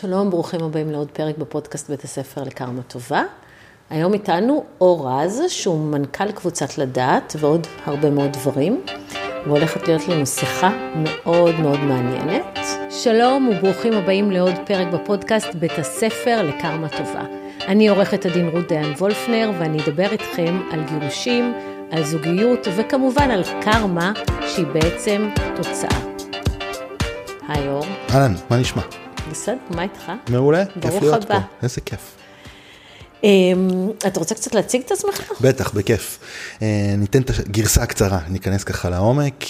שלום, ברוכים הבאים לעוד פרק בפודקאסט בית הספר לקרמה טובה. היום איתנו אור רז, שהוא מנכ"ל קבוצת לדעת ועוד הרבה מאוד דברים, והולכת להיות לנו שיחה מאוד מאוד מעניינת. שלום וברוכים הבאים לעוד פרק בפודקאסט בית הספר לקרמה טובה. אני עורכת הדין רות דיין וולפנר, ואני אדבר איתכם על גירושים, על זוגיות, וכמובן על קרמה, שהיא בעצם תוצאה. היי אור. אהלן, מה נשמע? בסדר, מה איתך? מעולה, כיף להיות הבא. פה. איזה כיף. אמ, אתה רוצה קצת להציג את עצמך? בטח, בכיף. אה, ניתן את הגרסה הקצרה, ניכנס ככה לעומק.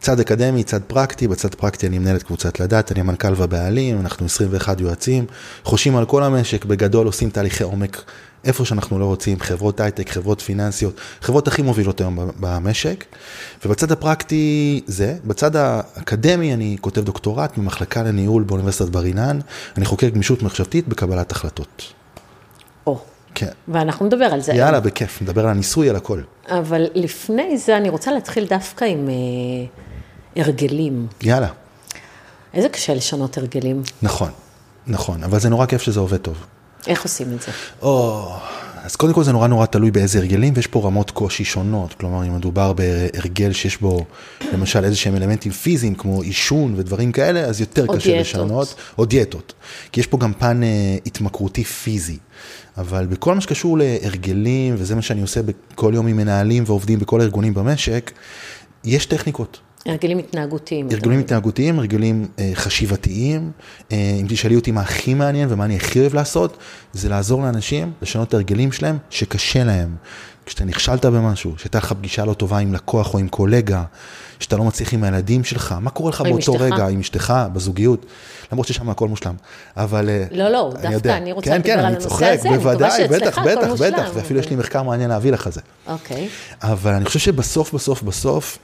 צד אקדמי, צד פרקטי, בצד פרקטי אני מנהל את קבוצת לדת, אני המנכ"ל והבעלים, אנחנו 21 יועצים, חושבים על כל המשק, בגדול עושים תהליכי עומק איפה שאנחנו לא רוצים, חברות הייטק, חברות פיננסיות, חברות הכי מובילות היום במשק. ובצד הפרקטי זה, בצד האקדמי אני כותב דוקטורט במחלקה לניהול באוניברסיטת בר אילן, אני חוקר גמישות מחשבתית בקבלת החלטות. כן. ואנחנו נדבר על זה. יאללה, בכיף, נדבר על הניסוי, על הכל. אבל לפני זה אני רוצה להתחיל דווקא עם אה, הרגלים. יאללה. איזה קשה לשנות הרגלים. נכון, נכון, אבל זה נורא כיף שזה עובד טוב. איך עושים את זה? או, אז קודם כל זה נורא נורא תלוי באיזה הרגלים, ויש פה רמות קושי שונות. כלומר, אם מדובר בהרגל שיש בו למשל איזה שהם אלמנטים פיזיים, כמו עישון ודברים כאלה, אז יותר קשה דיאטות. לשנות. או דיאטות. כי יש פה גם פן אה, התמכרותי פיזי. אבל בכל מה שקשור להרגלים, וזה מה שאני עושה בכל יום עם מנהלים ועובדים בכל הארגונים במשק, יש טכניקות. הרגלים התנהגותיים. ארגונים התנהגותיים, ארגונים אה, חשיבתיים. אה, אם תשאלי אותי מה הכי מעניין ומה אני הכי אוהב לעשות, זה לעזור לאנשים לשנות את ההרגלים שלהם שקשה להם. כשאתה נכשלת במשהו, שהייתה לך פגישה לא טובה עם לקוח או עם קולגה, שאתה לא מצליח עם הילדים שלך, מה קורה לך באותו אשתך. רגע, עם אשתך, בזוגיות, למרות ששם הכל מושלם. אבל... אה, לא, לא, אני דווקא יודע. אני רוצה כן, לדבר כן, על הנושא צוחק, הזה, אני מקווה בוודאי, שאצלך בטח, הכל בטח, מושלם. בטח, ואפילו יש לי מחקר מעניין להביא לך זה. אוקיי. אבל אני חושב שבסוף, בסוף, בסוף,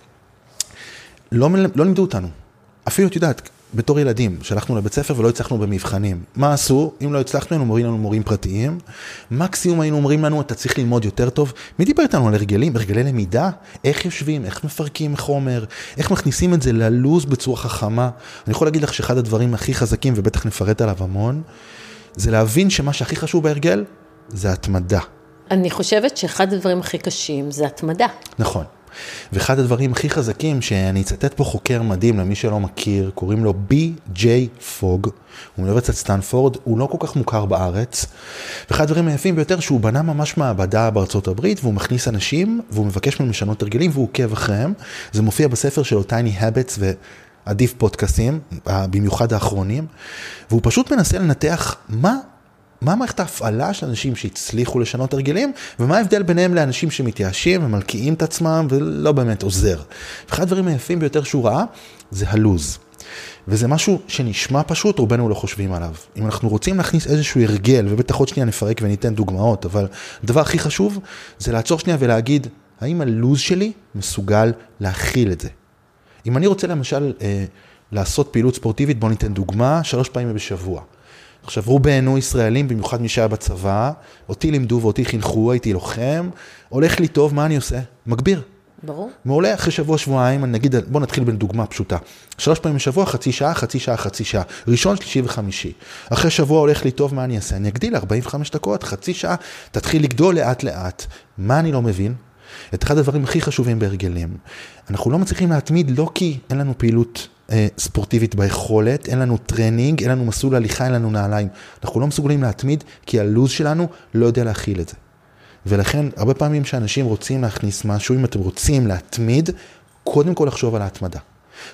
לא, לא לימדו אותנו. אפילו, את יודעת, בתור ילדים, שהלכנו לבית ספר ולא הצלחנו במבחנים. מה עשו? אם לא הצלחנו, היינו אומרים לנו מורים פרטיים. מקסימום היינו אומרים לנו, אתה צריך ללמוד יותר טוב. מי דיבר איתנו על הרגלים? הרגלי למידה? איך יושבים? איך מפרקים חומר? איך מכניסים את זה ללוז בצורה חכמה? אני יכול להגיד לך שאחד הדברים הכי חזקים, ובטח נפרט עליו המון, זה להבין שמה שהכי חשוב בהרגל, זה התמדה. אני חושבת שאחד הדברים הכי קשים זה התמדה. נכון. ואחד הדברים הכי חזקים, שאני אצטט פה חוקר מדהים למי שלא מכיר, קוראים לו בי.ג'יי פוג, הוא מאוניברסיטת סטנפורד, הוא לא כל כך מוכר בארץ. ואחד הדברים היפים ביותר, שהוא בנה ממש מעבדה בארצות הברית, והוא מכניס אנשים, והוא מבקש מהם לשנות הרגלים, והוא עוקב אחריהם. זה מופיע בספר שלו, טייני הבטס, ועדיף פודקאסים, במיוחד האחרונים, והוא פשוט מנסה לנתח מה מה מערכת ההפעלה של אנשים שהצליחו לשנות הרגלים, ומה ההבדל ביניהם לאנשים שמתייאשים ומלקיאים את עצמם ולא באמת עוזר. ואחד הדברים היפים ביותר שהוא ראה, זה הלוז. וזה משהו שנשמע פשוט, רובנו לא חושבים עליו. אם אנחנו רוצים להכניס איזשהו הרגל, ובטח עוד שנייה נפרק וניתן דוגמאות, אבל הדבר הכי חשוב זה לעצור שנייה ולהגיד, האם הלוז שלי מסוגל להכיל את זה? אם אני רוצה למשל אה, לעשות פעילות ספורטיבית, בוא ניתן דוגמה, שלוש פעמים בשבוע. עכשיו, רובנו ישראלים, במיוחד מי שהיה בצבא, אותי לימדו ואותי חינכו, הייתי לוחם, הולך לי טוב, מה אני עושה? מגביר. ברור. מעולה, אחרי שבוע, שבועיים, אני נגיד, בוא נתחיל בדוגמה פשוטה. שלוש פעמים בשבוע, חצי שעה, חצי שעה, חצי שעה. ראשון, שלישי וחמישי. אחרי שבוע הולך לי טוב, מה אני אעשה? אני אגדיל 45 דקות, חצי שעה, תתחיל לגדול לאט לאט. מה אני לא מבין? את אחד הדברים הכי חשובים בהרגלים. אנחנו לא מצליחים להתמיד לא כי אין לנו פעילות ספורטיבית ביכולת, אין לנו טרנינג, אין לנו מסלול הליכה, אין לנו נעליים. אנחנו לא מסוגלים להתמיד כי הלו"ז שלנו לא יודע להכיל את זה. ולכן, הרבה פעמים שאנשים רוצים להכניס משהו, אם אתם רוצים להתמיד, קודם כל לחשוב על ההתמדה.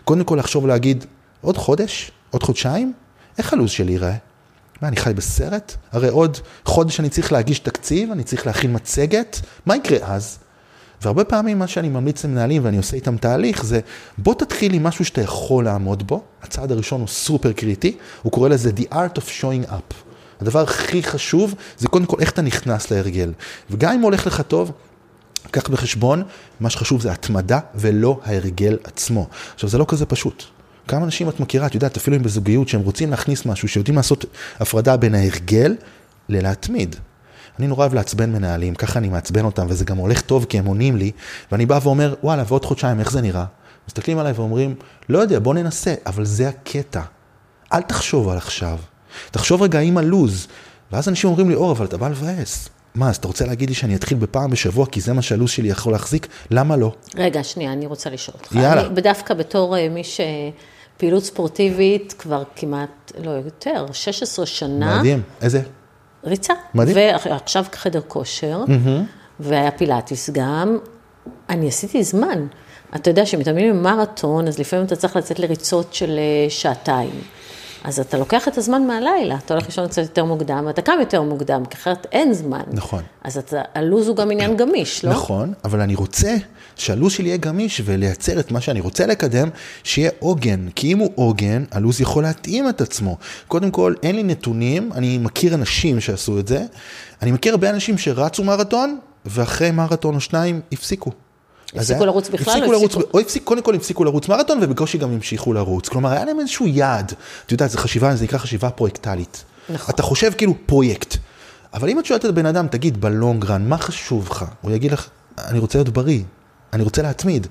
קודם כל לחשוב ולהגיד, עוד חודש, עוד חודשיים, איך הלו"ז שלי ייראה? מה, אני חי בסרט? הרי עוד חודש אני צריך להגיש תקציב, אני צריך להכין מצגת, מה יקרה אז? והרבה פעמים מה שאני ממליץ למנהלים ואני עושה איתם תהליך זה בוא תתחיל עם משהו שאתה יכול לעמוד בו, הצעד הראשון הוא סופר קריטי, הוא קורא לזה The Art of Showing Up. הדבר הכי חשוב זה קודם כל איך אתה נכנס להרגל. וגם אם הולך לך טוב, קח בחשבון, מה שחשוב זה התמדה ולא ההרגל עצמו. עכשיו זה לא כזה פשוט. כמה אנשים את מכירה, את יודעת, אפילו אם בזוגיות שהם רוצים להכניס משהו, שיודעים לעשות הפרדה בין ההרגל ללהתמיד. אני נורא אוהב לעצבן מנהלים, ככה אני מעצבן אותם, וזה גם הולך טוב כי הם עונים לי, ואני בא ואומר, וואלה, ועוד חודשיים, איך זה נראה? מסתכלים עליי ואומרים, לא יודע, בוא ננסה, אבל זה הקטע. אל תחשוב על עכשיו. תחשוב רגע עם הלוז. ואז אנשים אומרים לי, אור, אבל אתה בא לבאס. מה, אז אתה רוצה להגיד לי שאני אתחיל בפעם בשבוע כי זה מה שהלו"ז שלי יכול להחזיק? למה לא? רגע, שנייה, אני רוצה לשאול אותך. יאללה. אני, דווקא בתור אה, מי שפעילות ספורטיבית כבר כמעט, לא יותר, 16 שנה. מדהים. איזה? ריצה. מדהים. ועכשיו חדר כושר, והיה פילאטיס גם. אני עשיתי זמן. אתה יודע שמתאמנים במרתון, אז לפעמים אתה צריך לצאת לריצות של אה, שעתיים. אז אתה לוקח את הזמן מהלילה, אתה הולך לישון קצת יותר מוקדם, ואתה קם יותר מוקדם, כי אחרת אין זמן. נכון. אז אתה, הלו"ז הוא גם עניין גמיש, לא? נכון, אבל אני רוצה שהלו"ז שלי יהיה גמיש ולייצר את מה שאני רוצה לקדם, שיהיה עוגן. כי אם הוא עוגן, הלו"ז יכול להתאים את עצמו. קודם כל, אין לי נתונים, אני מכיר אנשים שעשו את זה. אני מכיר הרבה אנשים שרצו מרתון, ואחרי מרתון או שניים הפסיקו. הפסיקו לרוץ בכלל הפסיקו או לרוץ? או הפסיק, קודם כל הפסיקו לרוץ מרתון ובקושי גם המשיכו לרוץ. כלומר, היה להם איזשהו יעד. את יודעת, זו חשיבה, זה נקרא חשיבה פרויקטלית. נכון. אתה חושב כאילו פרויקט. אבל אם את שואלת את הבן אדם, תגיד, בלונגרן, מה חשוב לך? הוא יגיד לך, אני רוצה להיות בריא, אני רוצה להתמיד.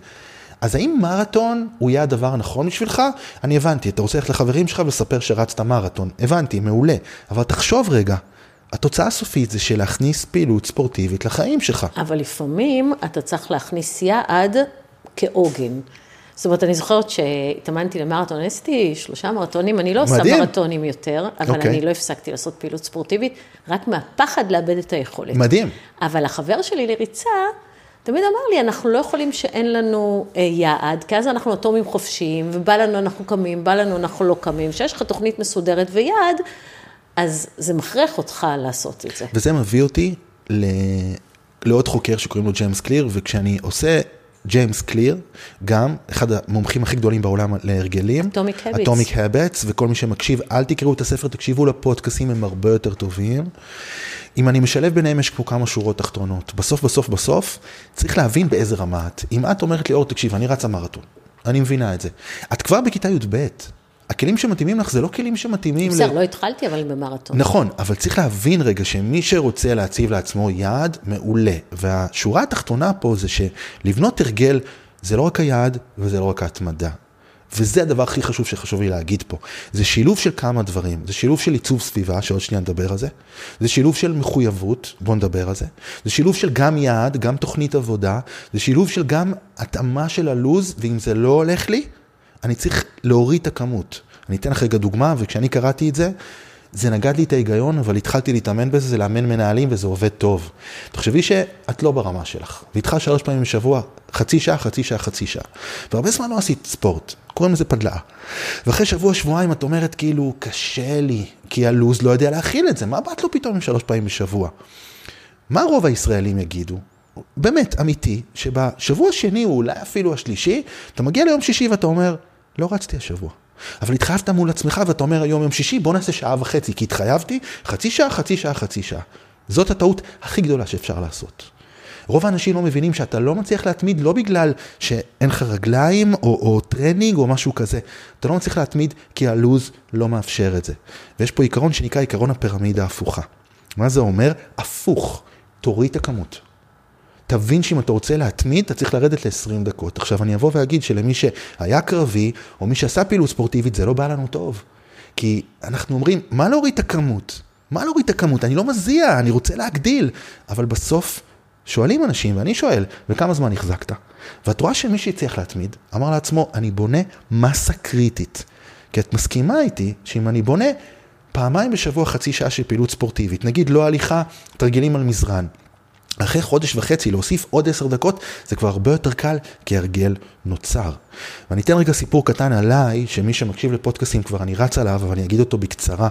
אז האם מרתון הוא יהיה הדבר הנכון בשבילך? אני הבנתי, אתה רוצה ללכת לחברים שלך ולספר שרצת מרתון. הבנתי, מעולה. אבל תחשוב רגע, התוצאה הסופית זה של להכניס פעילות ספורטיבית לחיים שלך. אבל לפעמים אתה צריך להכניס יעד כעוגן. זאת אומרת, אני זוכרת שהתאמנתי למרתון, עשיתי שלושה מרתונים, אני לא עושה מדהים. מרתונים יותר, אבל אוקיי. אני לא הפסקתי לעשות פעילות ספורטיבית, רק מהפחד לאבד את היכולת. מדהים. אבל החבר שלי לריצה, תמיד אמר לי, אנחנו לא יכולים שאין לנו אה, יעד, כי אז אנחנו אטומים חופשיים, ובא לנו אנחנו קמים, בא לנו אנחנו לא קמים. כשיש לך תוכנית מסודרת ויעד, אז זה מכריח אותך לעשות את זה. וזה מביא אותי ל... לעוד חוקר שקוראים לו ג'יימס קליר, וכשאני עושה ג'יימס קליר, גם אחד המומחים הכי גדולים בעולם להרגלים, Atomic Habits. אטומיק הבטס, וכל מי שמקשיב, אל תקראו את הספר, תקשיבו לפודקאסים, הם הרבה יותר טובים. אם אני משלב ביניהם, יש פה כמה שורות תחתונות. בסוף, בסוף, בסוף, צריך להבין באיזה רמה את. אם את אומרת לי, אור, תקשיב, אני רצה מרתון, אני מבינה את זה. את כבר בכיתה י"ב, הכלים שמתאימים לך זה לא כלים שמתאימים בסדר, לא התחלתי, אבל במרתון. נכון, אבל צריך להבין רגע שמי שרוצה להציב לעצמו יעד, מעולה. והשורה התחתונה פה זה שלבנות הרגל זה לא רק היעד וזה לא רק ההתמדה. וזה הדבר הכי חשוב שחשוב לי להגיד פה. זה שילוב של כמה דברים. זה שילוב של עיצוב סביבה, שעוד שנייה נדבר על זה. זה שילוב של מחויבות, בואו נדבר על זה. זה שילוב של גם יעד, גם תוכנית עבודה. זה שילוב של גם התאמה של הלוז, ואם זה לא הולך לי, אני צריך להוריד את הכמות. אני אתן לך רגע דוגמה, וכשאני קראתי את זה, זה נגד לי את ההיגיון, אבל התחלתי להתאמן בזה, זה לאמן מנהלים וזה עובד טוב. תחשבי שאת לא ברמה שלך, ואיתך שלוש פעמים בשבוע, חצי שעה, חצי שעה, חצי שעה. והרבה זמן לא עשית ספורט, קוראים לזה פדלאה. ואחרי שבוע, שבועיים את אומרת כאילו, קשה לי, כי הלו"ז לא יודע להכיל את זה, מה באת לו פתאום עם שלוש פעמים בשבוע? מה רוב הישראלים יגידו? באמת, אמיתי, שבשבוע השני, או אולי אפילו השלישי, אתה מגיע ליום שישי ואתה אומר, לא רצתי השבוע. אבל התחייבת מול עצמך ואתה אומר היום יום שישי, בוא נעשה שעה וחצי, כי התחייבתי, חצי שעה, חצי שעה, חצי שעה. זאת הטעות הכי גדולה שאפשר לעשות. רוב האנשים לא מבינים שאתה לא מצליח להתמיד לא בגלל שאין לך רגליים או, או טרנינג או משהו כזה. אתה לא מצליח להתמיד כי הלו"ז לא מאפשר את זה. ויש פה עיקרון שנקרא עיקרון הפירמידה ההפוכה. מה זה אומר? הפוך. תוריד את הכמות. תבין שאם אתה רוצה להתמיד, אתה צריך לרדת ל-20 דקות. עכשיו, אני אבוא ואגיד שלמי שהיה קרבי, או מי שעשה פעילות ספורטיבית, זה לא בא לנו טוב. כי אנחנו אומרים, מה להוריד את הכמות? מה להוריד את הכמות? אני לא מזיע, אני רוצה להגדיל. אבל בסוף, שואלים אנשים, ואני שואל, וכמה זמן החזקת? ואת רואה שמי שהצליח להתמיד, אמר לעצמו, אני בונה מסה קריטית. כי את מסכימה איתי שאם אני בונה פעמיים בשבוע חצי שעה של פעילות ספורטיבית, נגיד לא הליכה, תרגילים על מזרן. אחרי חודש וחצי להוסיף עוד עשר דקות, זה כבר הרבה יותר קל, כי הרגל נוצר. ואני אתן רגע סיפור קטן עליי, שמי שמקשיב לפודקאסים כבר אני רץ עליו, אבל אני אגיד אותו בקצרה.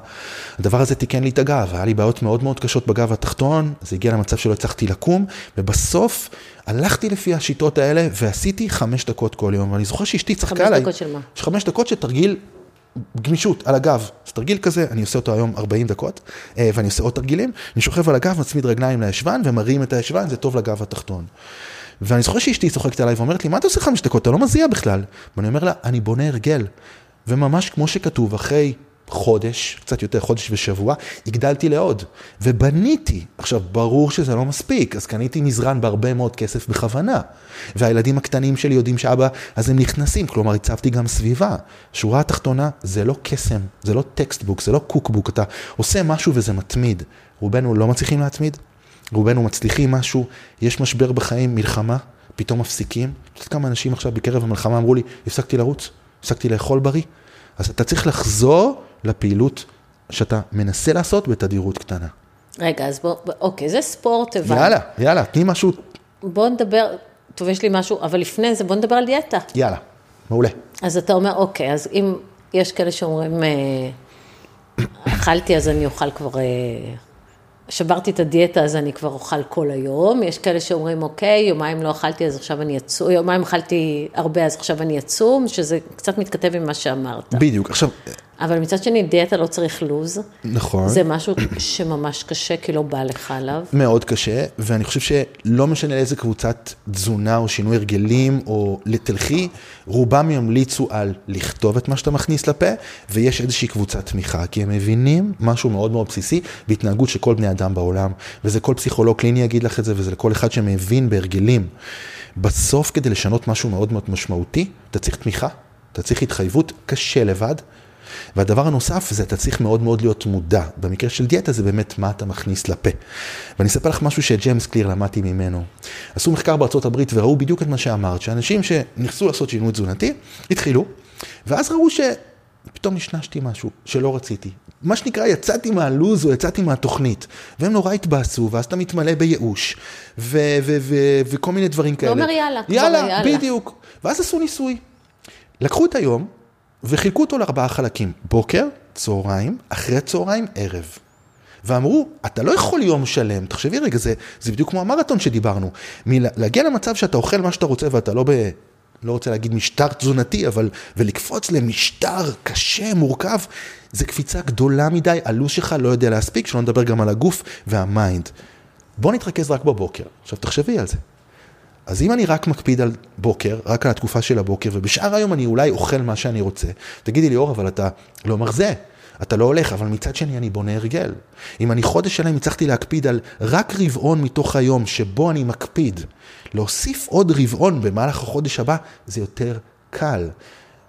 הדבר הזה תיקן לי את הגב, היה לי בעיות מאוד מאוד קשות בגב התחתון, זה הגיע למצב שלא הצלחתי לקום, ובסוף הלכתי לפי השיטות האלה, ועשיתי חמש דקות כל יום, ואני זוכר שאשתי צחקה חמש עליי. דקות של מה? חמש דקות של תרגיל גמישות על הגב. אז תרגיל כזה, אני עושה אותו היום 40 דקות, אה, ואני עושה עוד תרגילים, אני שוכב על הגב, מצמיד רגליים לישבן ומרים את הישבן, זה טוב לגב התחתון. ואני זוכר שאשתי צוחקת עליי ואומרת לי, מה אתה עושה חמש דקות? אתה לא מזיע בכלל. ואני אומר לה, אני בונה הרגל. וממש כמו שכתוב, אחרי חודש, קצת יותר, חודש ושבוע, הגדלתי לעוד, ובניתי. עכשיו, ברור שזה לא מספיק, אז קניתי מזרן בהרבה מאוד כסף בכוונה. והילדים הקטנים שלי יודעים שאבא, אז הם נכנסים, כלומר, הצבתי גם סביבה. שורה התחתונה, זה לא קסם, זה לא textbook, זה לא cookbook, אתה עושה משהו וזה מתמיד. רובנו לא מצליחים להתמיד, רובנו מצליחים משהו, יש משבר בחיים, מלחמה, פתאום מפסיקים. את יודעת כמה אנשים עכשיו בקרב המלחמה אמרו לי, הפסקתי לרוץ, הפסקתי לאכול בריא. אז אתה צריך לחזור לפעילות שאתה מנסה לעשות בתדירות קטנה. רגע, אז בוא, אוקיי, זה ספורט, הבנתי. יאללה, יאללה, תני משהו, בוא נדבר, טוב, יש לי משהו, אבל לפני זה בוא נדבר על דיאטה. יאללה, מעולה. אז אתה אומר, אוקיי, אז אם יש כאלה שאומרים, אה, אכלתי אז אני אוכל כבר, אה, שברתי את הדיאטה אז אני כבר אוכל כל היום, יש כאלה שאומרים, אוקיי, יומיים לא אכלתי אז עכשיו אני אצום, יומיים אכלתי הרבה אז עכשיו אני אצום, שזה קצת מתכתב עם מה שאמרת. בדיוק, עכשיו, אבל מצד שני, דיאטה לא צריך לוז. נכון. זה משהו שממש קשה, כי לא בא לך עליו. מאוד קשה, ואני חושב שלא משנה לאיזה קבוצת תזונה או שינוי הרגלים או לתלכי, רובם ימליצו על לכתוב את מה שאתה מכניס לפה, ויש איזושהי קבוצת תמיכה, כי הם מבינים משהו מאוד מאוד בסיסי בהתנהגות של כל בני אדם בעולם, וזה כל פסיכולוג קליני יגיד לך את זה, וזה לכל אחד שמבין בהרגלים. בסוף, כדי לשנות משהו מאוד מאוד משמעותי, אתה צריך תמיכה, אתה צריך התחייבות, קשה לבד. והדבר הנוסף זה אתה צריך מאוד מאוד להיות מודע. במקרה של דיאטה זה באמת מה אתה מכניס לפה. ואני אספר לך משהו שג'יימס קליר למדתי ממנו. עשו מחקר בארצות הברית וראו בדיוק את מה שאמרת, שאנשים שנכנסו לעשות שינוי תזונתי, התחילו, ואז ראו שפתאום נשנשתי משהו שלא רציתי. מה שנקרא, יצאתי מהלוז או יצאתי מהתוכנית, והם נורא התבאסו, ואז אתה מתמלא בייאוש, ו- ו- ו- וכל מיני דברים כאלה. אומר יאללה, יאללה, יאללה. בדיוק. ואז עשו ניסוי. לקחו את היום וחילקו אותו לארבעה חלקים, בוקר, צהריים, אחרי צהריים, ערב. ואמרו, אתה לא יכול יום שלם, תחשבי רגע, זה, זה בדיוק כמו המרתון שדיברנו, מלהגיע למצב שאתה אוכל מה שאתה רוצה ואתה לא ב... לא רוצה להגיד משטר תזונתי, אבל ולקפוץ למשטר קשה, מורכב, זה קפיצה גדולה מדי, הלו"ז שלך לא יודע להספיק, שלא נדבר גם על הגוף והמיינד. בוא נתרכז רק בבוקר. עכשיו תחשבי על זה. אז אם אני רק מקפיד על בוקר, רק על התקופה של הבוקר, ובשאר היום אני אולי אוכל מה שאני רוצה, תגידי לי, אור, אבל אתה לא מרזה, אתה לא הולך, אבל מצד שני אני בונה הרגל. אם אני חודש שלם הצלחתי להקפיד על רק רבעון מתוך היום שבו אני מקפיד, להוסיף עוד רבעון במהלך החודש הבא, זה יותר קל.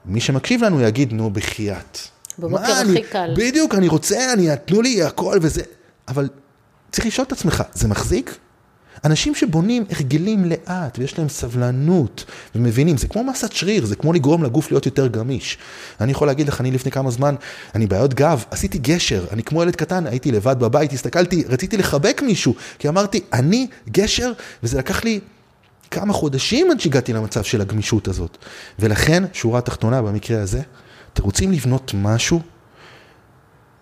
מי שמקשיב לנו יגיד, נו, בחייאת. בבוקר מה הכי אני- קל. בדיוק, אני רוצה, אני, תנו לי הכל וזה, אבל צריך לשאול את עצמך, זה מחזיק? אנשים שבונים הרגלים לאט ויש להם סבלנות ומבינים, זה כמו מסת שריר, זה כמו לגרום לגוף להיות יותר גמיש. אני יכול להגיד לך, אני לפני כמה זמן, אני בעיות גב, עשיתי גשר, אני כמו ילד קטן, הייתי לבד בבית, הסתכלתי, רציתי לחבק מישהו, כי אמרתי, אני גשר, וזה לקח לי כמה חודשים עד שהגעתי למצב של הגמישות הזאת. ולכן, שורה תחתונה במקרה הזה, אתם רוצים לבנות משהו,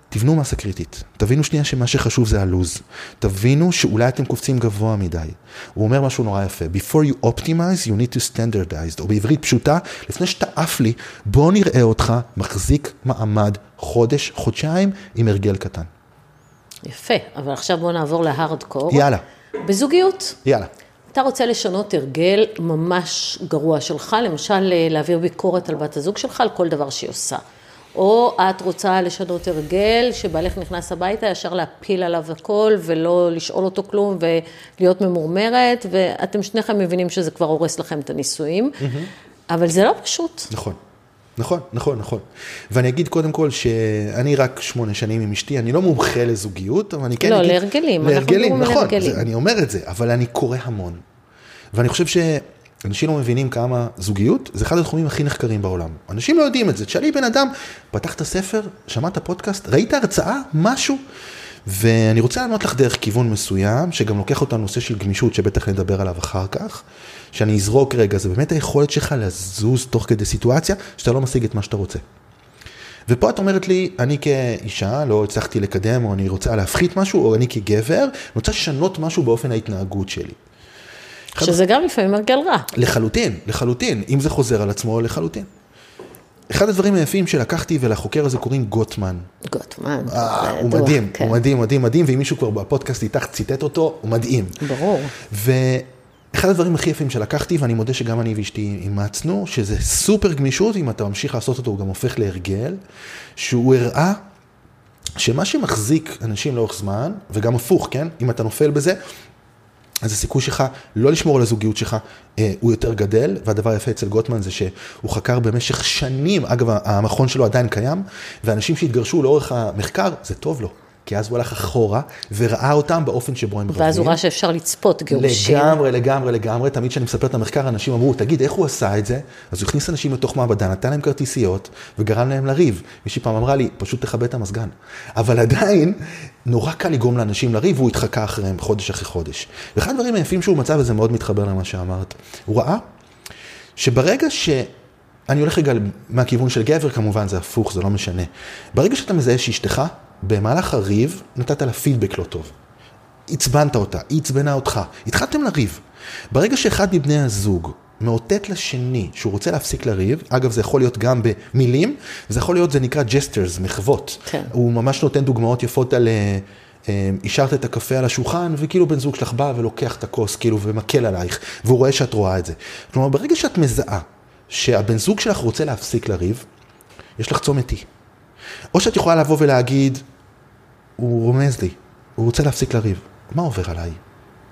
תבנו מסה קריטית. תבינו שנייה שמה שחשוב זה הלוז. תבינו שאולי אתם קופצים גבוה מדי. הוא אומר משהו נורא יפה, before you optimize, you need to standardize, או בעברית פשוטה, לפני שאתה עף לי, בוא נראה אותך מחזיק מעמד חודש, חודשיים, עם הרגל קטן. יפה, אבל עכשיו בוא נעבור להארדקור. יאללה, בזוגיות, יאללה. אתה רוצה לשנות הרגל ממש גרוע שלך, למשל אה, להעביר ביקורת על בת הזוג שלך, על כל דבר שהיא עושה. או את רוצה לשנות הרגל, שבעלך נכנס הביתה, ישר להפיל עליו הכל, ולא לשאול אותו כלום, ולהיות ממורמרת, ואתם שניכם מבינים שזה כבר הורס לכם את הנישואים. אבל זה לא פשוט. נכון. נכון, נכון, נכון. ואני אגיד קודם כל שאני רק שמונה שנים עם אשתי, אני לא מומחה לזוגיות, אבל אני כן לא, אגיד... להרגלים, אנחנו להרגלים, על נכון, הרגלים. זה, אני אומר את זה, אבל אני קורא המון. ואני חושב שאנשים לא מבינים כמה זוגיות זה אחד התחומים הכי נחקרים בעולם. אנשים לא יודעים את זה. תשאלי בן אדם, פתח את הספר, שמעת פודקאסט, ראית הרצאה, משהו? ואני רוצה לענות לך דרך כיוון מסוים, שגם לוקח אותנו נושא של גמישות, שבטח נדבר עליו אחר כך, שאני אזרוק רגע, זה באמת היכולת שלך לזוז תוך כדי סיטואציה, שאתה לא משיג את מה שאתה רוצה. ופה את אומרת לי, אני כאישה לא הצלחתי לקדם, או אני רוצה להפחית משהו, או אני כגבר, אני רוצה לשנות משהו באופן ההתנהגות שלי. שזה גם לפעמים הרגל רע. לחלוטין, לחלוטין, אם זה חוזר על עצמו, לחלוטין. אחד הדברים היפים שלקחתי ולחוקר הזה קוראים גוטמן. גוטמן, אה, הוא ידוע, מדהים, כן. הוא מדהים, מדהים, מדהים, ואם מישהו כבר בפודקאסט איתך ציטט אותו, הוא מדהים. ברור. ואחד הדברים הכי יפים שלקחתי, ואני מודה שגם אני ואשתי אימצנו, שזה סופר גמישות, אם אתה ממשיך לעשות אותו, הוא גם הופך להרגל, שהוא הראה שמה שמחזיק אנשים לאורך זמן, וגם הפוך, כן? אם אתה נופל בזה, אז הסיכוי שלך לא לשמור על הזוגיות שלך אה, הוא יותר גדל, והדבר היפה אצל גוטמן זה שהוא חקר במשך שנים, אגב המכון שלו עדיין קיים, ואנשים שהתגרשו לאורך המחקר, זה טוב לו. כי אז הוא הלך אחורה וראה אותם באופן שבו הם רבים. ואז הוא ראה שאפשר לצפות גירושים. לגמרי, לגמרי, לגמרי. תמיד כשאני מספר את המחקר, אנשים אמרו, תגיד, איך הוא עשה את זה? אז הוא הכניס אנשים לתוך מעבדה, נתן להם כרטיסיות וגרם להם לריב. מישהי פעם אמרה לי, פשוט תכבה את המזגן. אבל עדיין, נורא קל לגרום לאנשים לריב, והוא התחקה אחריהם חודש אחרי חודש. ואחד הדברים היפים שהוא מצא, וזה מאוד מתחבר למה שאמרת, הוא ראה שברגע ש... אני הולך רגע מהכיוון של גבר, כמובן זה הפוך, זה לא משנה. ברגע שאתה מזהה שאשתך במהלך הריב נתת לה פידבק לא טוב. עצבנת אותה, היא עצבנה אותך, התחלתם לריב. ברגע שאחד מבני הזוג מאותת לשני שהוא רוצה להפסיק לריב, אגב זה יכול להיות גם במילים, זה יכול להיות, זה נקרא gestures, מחוות. כן. הוא ממש נותן דוגמאות יפות על... השארת אה, את הקפה על השולחן, וכאילו בן זוג שלך בא ולוקח את הכוס, כאילו, ומקל עלייך, והוא רואה שאת רואה את זה. כלומר, ברגע שאת מזהה שהבן זוג שלך רוצה להפסיק לריב, יש לך צומת אי. או שאת יכולה לבוא ולהגיד, הוא רומז לי, הוא רוצה להפסיק לריב. מה עובר עליי?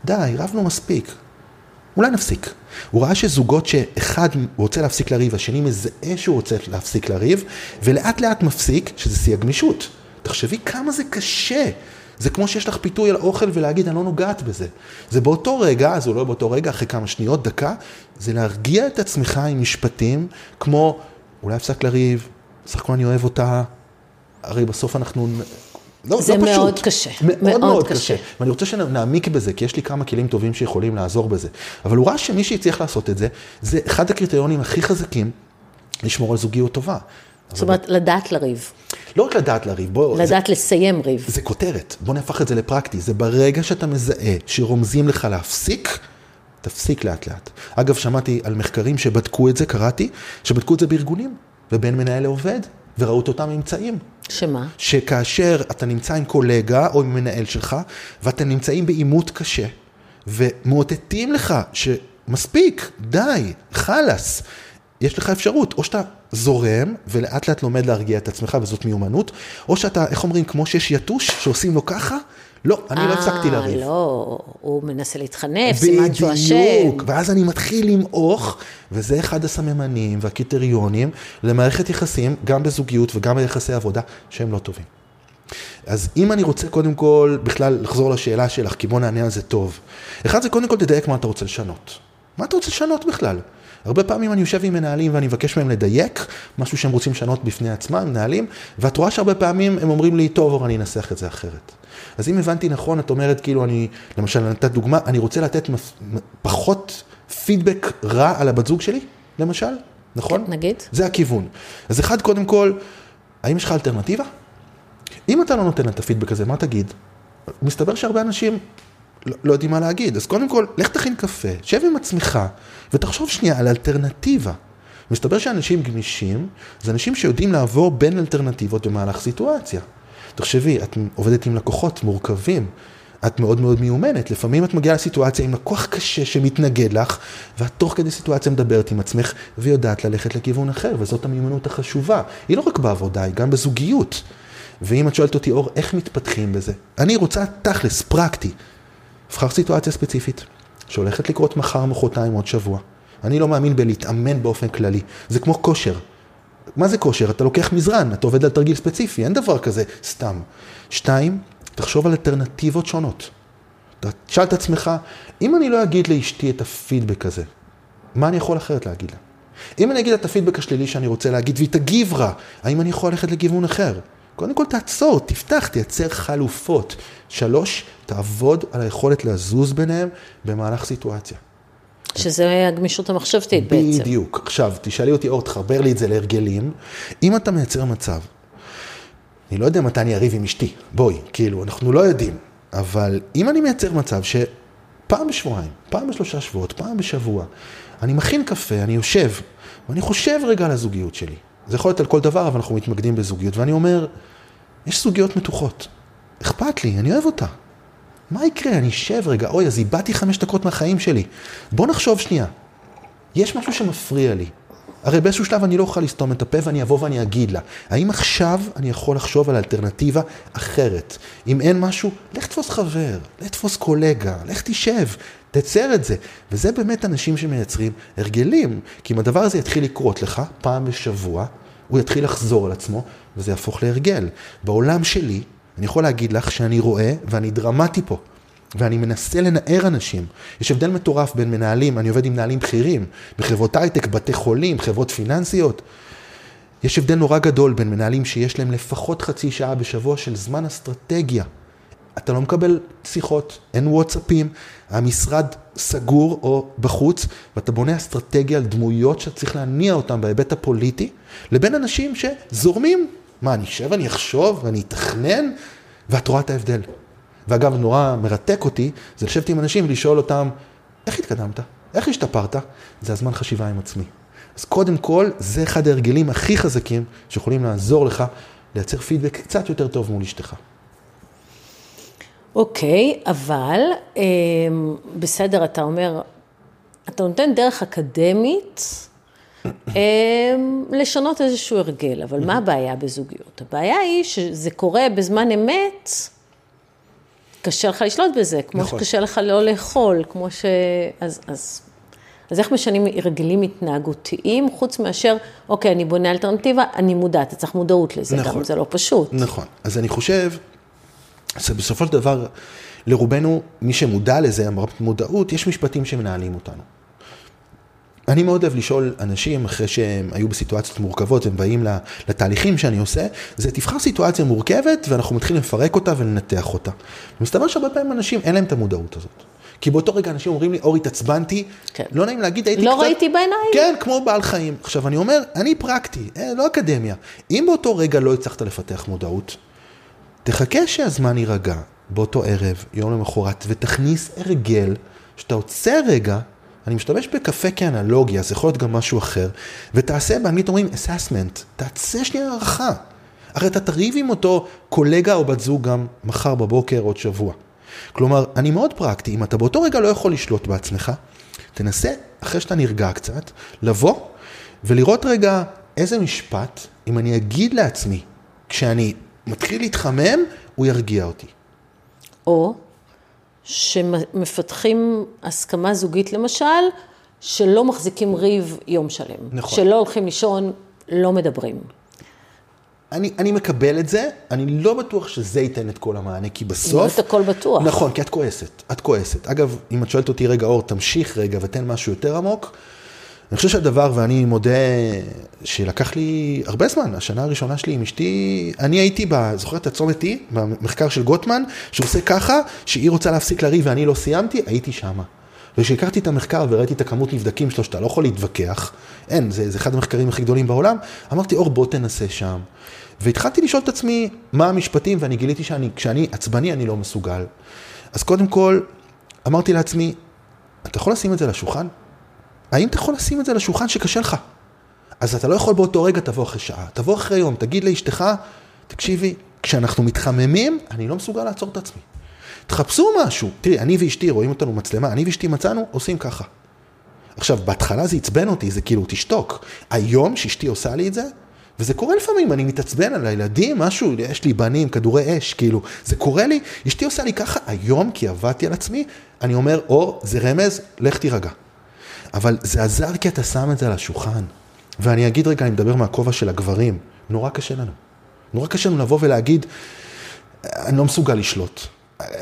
די, רבנו מספיק. אולי נפסיק. הוא ראה שזוגות שאחד רוצה להפסיק לריב, השני מזהה שהוא רוצה להפסיק לריב, ולאט לאט מפסיק, שזה שיא הגמישות. תחשבי כמה זה קשה. זה כמו שיש לך פיתוי על אוכל ולהגיד, אני לא נוגעת בזה. זה באותו רגע, זה לא באותו רגע, אחרי כמה שניות, דקה, זה להרגיע את עצמך עם משפטים, כמו, אולי הפסק לריב, סך הכל אני אוהב אותה, הרי בסוף אנחנו... לא, זה לא מאוד קשה. מאוד מאוד, מאוד קשה. קשה. ואני רוצה שנעמיק בזה, כי יש לי כמה כלים טובים שיכולים לעזור בזה. אבל הוא ראה שמי שהצליח לעשות את זה, זה אחד הקריטריונים הכי חזקים לשמור על זוגיות טובה. זאת אומרת, לדעת לריב. לא רק לדעת לריב, בוא... לדעת זה, לסיים ריב. זה כותרת, בוא נהפך את זה לפרקטי. זה ברגע שאתה מזהה שרומזים לך להפסיק, תפסיק לאט לאט. אגב, שמעתי על מחקרים שבדקו את זה, קראתי, שבדקו את זה בארגונים, ובין מנהל לעובד. וראו את אותם ממצאים. שמה? שכאשר אתה נמצא עם קולגה או עם מנהל שלך, ואתם נמצאים בעימות קשה, ומאותתים לך שמספיק, די, חלאס, יש לך אפשרות, או שאתה זורם ולאט לאט לומד להרגיע את עצמך וזאת מיומנות, או שאתה, איך אומרים, כמו שיש יתוש שעושים לו ככה, לא, אני לא הפסקתי לריב. אה, לא, הוא מנסה להתחנף, סימן שהוא אשם. בדיוק, ואז אני מתחיל למעוך, וזה אחד הסממנים והקריטריונים למערכת יחסים, גם בזוגיות וגם ביחסי עבודה, שהם לא טובים. אז אם אני רוצה קודם כל בכלל לחזור לשאלה שלך, כי בוא נענה על זה טוב. אחד זה קודם כל תדייק מה אתה רוצה לשנות. מה אתה רוצה לשנות בכלל? הרבה פעמים אני יושב עם מנהלים ואני מבקש מהם לדייק משהו שהם רוצים לשנות בפני עצמם, מנהלים, ואת רואה שהרבה פעמים הם אומרים לי, טוב, אבל אני אנסח את זה אחרת. אז אם הבנתי נכון, את אומרת, כאילו, אני, למשל, נתת דוגמה, אני רוצה לתת מפ... פחות פידבק רע על הבת זוג שלי, למשל, נכון? כן, נגיד. זה הכיוון. אז אחד, קודם כל, האם יש לך אלטרנטיבה? אם אתה לא נותן את הפידבק הזה, מה תגיד? מסתבר שהרבה אנשים לא, לא יודעים מה להגיד. אז קודם כל, לך תכין קפה, שב עם עצמך, ותחשוב שנייה על אלטרנטיבה. מסתבר שאנשים גמישים, זה אנשים שיודעים לעבור בין אלטרנטיבות במהלך סיטואציה. תחשבי, את עובדת עם לקוחות מורכבים, את מאוד מאוד מיומנת, לפעמים את מגיעה לסיטואציה עם לקוח קשה שמתנגד לך, ואת תוך כדי סיטואציה מדברת עם עצמך ויודעת ללכת לכיוון אחר, וזאת המיומנות החשובה. היא לא רק בעבודה, היא גם בזוגיות. ואם את שואלת אותי, אור, איך מתפתחים בזה? אני רוצה תכלס, פרקטי. בחר סיטואציה ספציפית, שהולכת לקרות מחר, מחרתיים, עוד שבוע. אני לא מאמין בלהתאמן באופן כללי. זה כמו כושר. מה זה כושר? אתה לוקח מזרן, אתה עובד על תרגיל ספציפי, אין דבר כזה סתם. שתיים, תחשוב על אלטרנטיבות שונות. תשאל את עצמך, אם אני לא אגיד לאשתי את הפידבק הזה, מה אני יכול אחרת להגיד לה? אם אני אגיד את הפידבק השלילי שאני רוצה להגיד והיא תגיב רע, האם אני יכול ללכת לכיוון אחר? קודם כל תעצור, תפתח, תייצר חלופות. שלוש, תעבוד על היכולת לזוז ביניהם במהלך סיטואציה. שזה הגמישות המחשבתית בעצם. בדיוק. עכשיו, תשאלי אותי, אור, תחבר לי את זה להרגלים. אם אתה מייצר מצב, אני לא יודע מתי אני אריב עם אשתי, בואי, כאילו, אנחנו לא יודעים, אבל אם אני מייצר מצב שפעם בשבועיים, פעם בשלושה שבועות, פעם בשבוע, אני מכין קפה, אני יושב, ואני חושב רגע על הזוגיות שלי. זה יכול להיות על כל דבר, אבל אנחנו מתמקדים בזוגיות, ואני אומר, יש זוגיות מתוחות. אכפת לי, אני אוהב אותה. מה יקרה? אני אשב רגע, אוי, אז איבדתי חמש דקות מהחיים שלי. בוא נחשוב שנייה. יש משהו שמפריע לי. הרי באיזשהו שלב אני לא אוכל לסתום את הפה ואני אבוא ואני אגיד לה, האם עכשיו אני יכול לחשוב על אלטרנטיבה אחרת? אם אין משהו, לך תפוס חבר, לך תפוס קולגה, לך תשב, תצר את זה. וזה באמת אנשים שמייצרים הרגלים, כי אם הדבר הזה יתחיל לקרות לך פעם בשבוע, הוא יתחיל לחזור על עצמו, וזה יהפוך להרגל. בעולם שלי, אני יכול להגיד לך שאני רואה, ואני דרמטי פה. ואני מנסה לנער אנשים. יש הבדל מטורף בין מנהלים, אני עובד עם מנהלים בכירים, בחברות הייטק, בתי חולים, חברות פיננסיות. יש הבדל נורא גדול בין מנהלים שיש להם לפחות חצי שעה בשבוע של זמן אסטרטגיה. אתה לא מקבל שיחות, אין וואטסאפים, המשרד סגור או בחוץ, ואתה בונה אסטרטגיה על דמויות שאתה צריך להניע אותן בהיבט הפוליטי, לבין אנשים שזורמים. מה, אני אשב, אני אחשוב, ואני אתכנן, ואת רואה את ההבדל. ואגב, נורא מרתק אותי, זה לשבת עם אנשים ולשאול אותם, איך התקדמת? איך השתפרת? זה הזמן חשיבה עם עצמי. אז קודם כל, זה אחד ההרגלים הכי חזקים שיכולים לעזור לך לייצר פידבק קצת יותר טוב מול אשתך. אוקיי, אבל אה, בסדר, אתה אומר, אתה נותן דרך אקדמית אה, לשנות איזשהו הרגל, אבל מה הבעיה בזוגיות? הבעיה היא שזה קורה בזמן אמת, קשה לך לשלוט בזה, כמו נכון. שקשה לך לא לאכול, כמו ש... אז, אז, אז איך משנים הרגלים התנהגותיים, חוץ מאשר, אוקיי, אני בונה אלטרנטיבה, אני מודע, אתה צריך מודעות לזה, נכון. גם זה לא פשוט. נכון, אז אני חושב, בסופו של דבר, לרובנו, מי שמודע לזה, אמרת מודעות, יש משפטים שמנהלים אותנו. אני מאוד אוהב לשאול אנשים אחרי שהם היו בסיטואציות מורכבות, הם באים לתהליכים שאני עושה, זה תבחר סיטואציה מורכבת ואנחנו מתחילים לפרק אותה ולנתח אותה. מסתבר שהרבה פעמים אנשים אין להם את המודעות הזאת. כי באותו רגע אנשים אומרים לי, אור, התעצבנתי, כן. לא נעים להגיד, הייתי לא קצת... לא ראיתי בעיניים. כן, כמו בעל חיים. עכשיו, אני אומר, אני פרקטי, אה, לא אקדמיה. אם באותו רגע לא הצלחת לפתח מודעות, תחכה שהזמן יירגע באותו ערב, יום למחרת, ותכניס הרגל, שאתה עוצר רגע אני משתמש בקפה כאנלוגיה, זה יכול להיות גם משהו אחר, ותעשה, באנגלית אומרים assessment, תעשה שנייה הערכה. הרי אתה תריב עם אותו קולגה או בת זוג גם מחר בבוקר, עוד שבוע. כלומר, אני מאוד פרקטי, אם אתה באותו רגע לא יכול לשלוט בעצמך, תנסה, אחרי שאתה נרגע קצת, לבוא ולראות רגע איזה משפט, אם אני אגיד לעצמי, כשאני מתחיל להתחמם, הוא ירגיע אותי. או שמפתחים הסכמה זוגית למשל, שלא מחזיקים ריב יום שלם. נכון. שלא הולכים לישון, לא מדברים. אני, אני מקבל את זה, אני לא בטוח שזה ייתן את כל המענה, כי בסוף... לא את הכל בטוח. נכון, כי את כועסת, את כועסת. אגב, אם את שואלת אותי, רגע, אור, תמשיך רגע ותן משהו יותר עמוק. אני חושב שהדבר, ואני מודה שלקח לי הרבה זמן, השנה הראשונה שלי עם אשתי, אני הייתי, זוכר את הצומת T, במחקר של גוטמן, שעושה ככה, שהיא רוצה להפסיק לריב ואני לא סיימתי, הייתי שמה. וכשהכרתי את המחקר וראיתי את הכמות נבדקים שלו, שאתה לא יכול להתווכח, אין, זה, זה אחד המחקרים הכי גדולים בעולם, אמרתי, אור, בוא תנסה שם. והתחלתי לשאול את עצמי מה המשפטים, ואני גיליתי שכשאני עצבני אני לא מסוגל. אז קודם כל, אמרתי לעצמי, אתה יכול לשים את זה על השולחן? האם אתה יכול לשים את זה על השולחן שקשה לך? אז אתה לא יכול באותו רגע, תבוא אחרי שעה, תבוא אחרי יום, תגיד לאשתך, תקשיבי, כשאנחנו מתחממים, אני לא מסוגל לעצור את עצמי. תחפשו משהו. תראי, אני ואשתי, רואים אותנו מצלמה, אני ואשתי מצאנו, עושים ככה. עכשיו, בהתחלה זה עצבן אותי, זה כאילו, תשתוק. היום שאשתי עושה לי את זה, וזה קורה לפעמים, אני מתעצבן על הילדים, משהו, יש לי בנים, כדורי אש, כאילו, זה קורה לי, אשתי עושה לי ככה היום, כי עבדתי על עצמי, אני אומר, אור, זה רמז, לך תירגע. אבל זה עזר כי אתה שם את זה על השולחן. ואני אגיד רגע, אני מדבר מהכובע של הגברים, נורא קשה לנו. נורא קשה לנו לבוא ולהגיד, אני לא מסוגל לשלוט.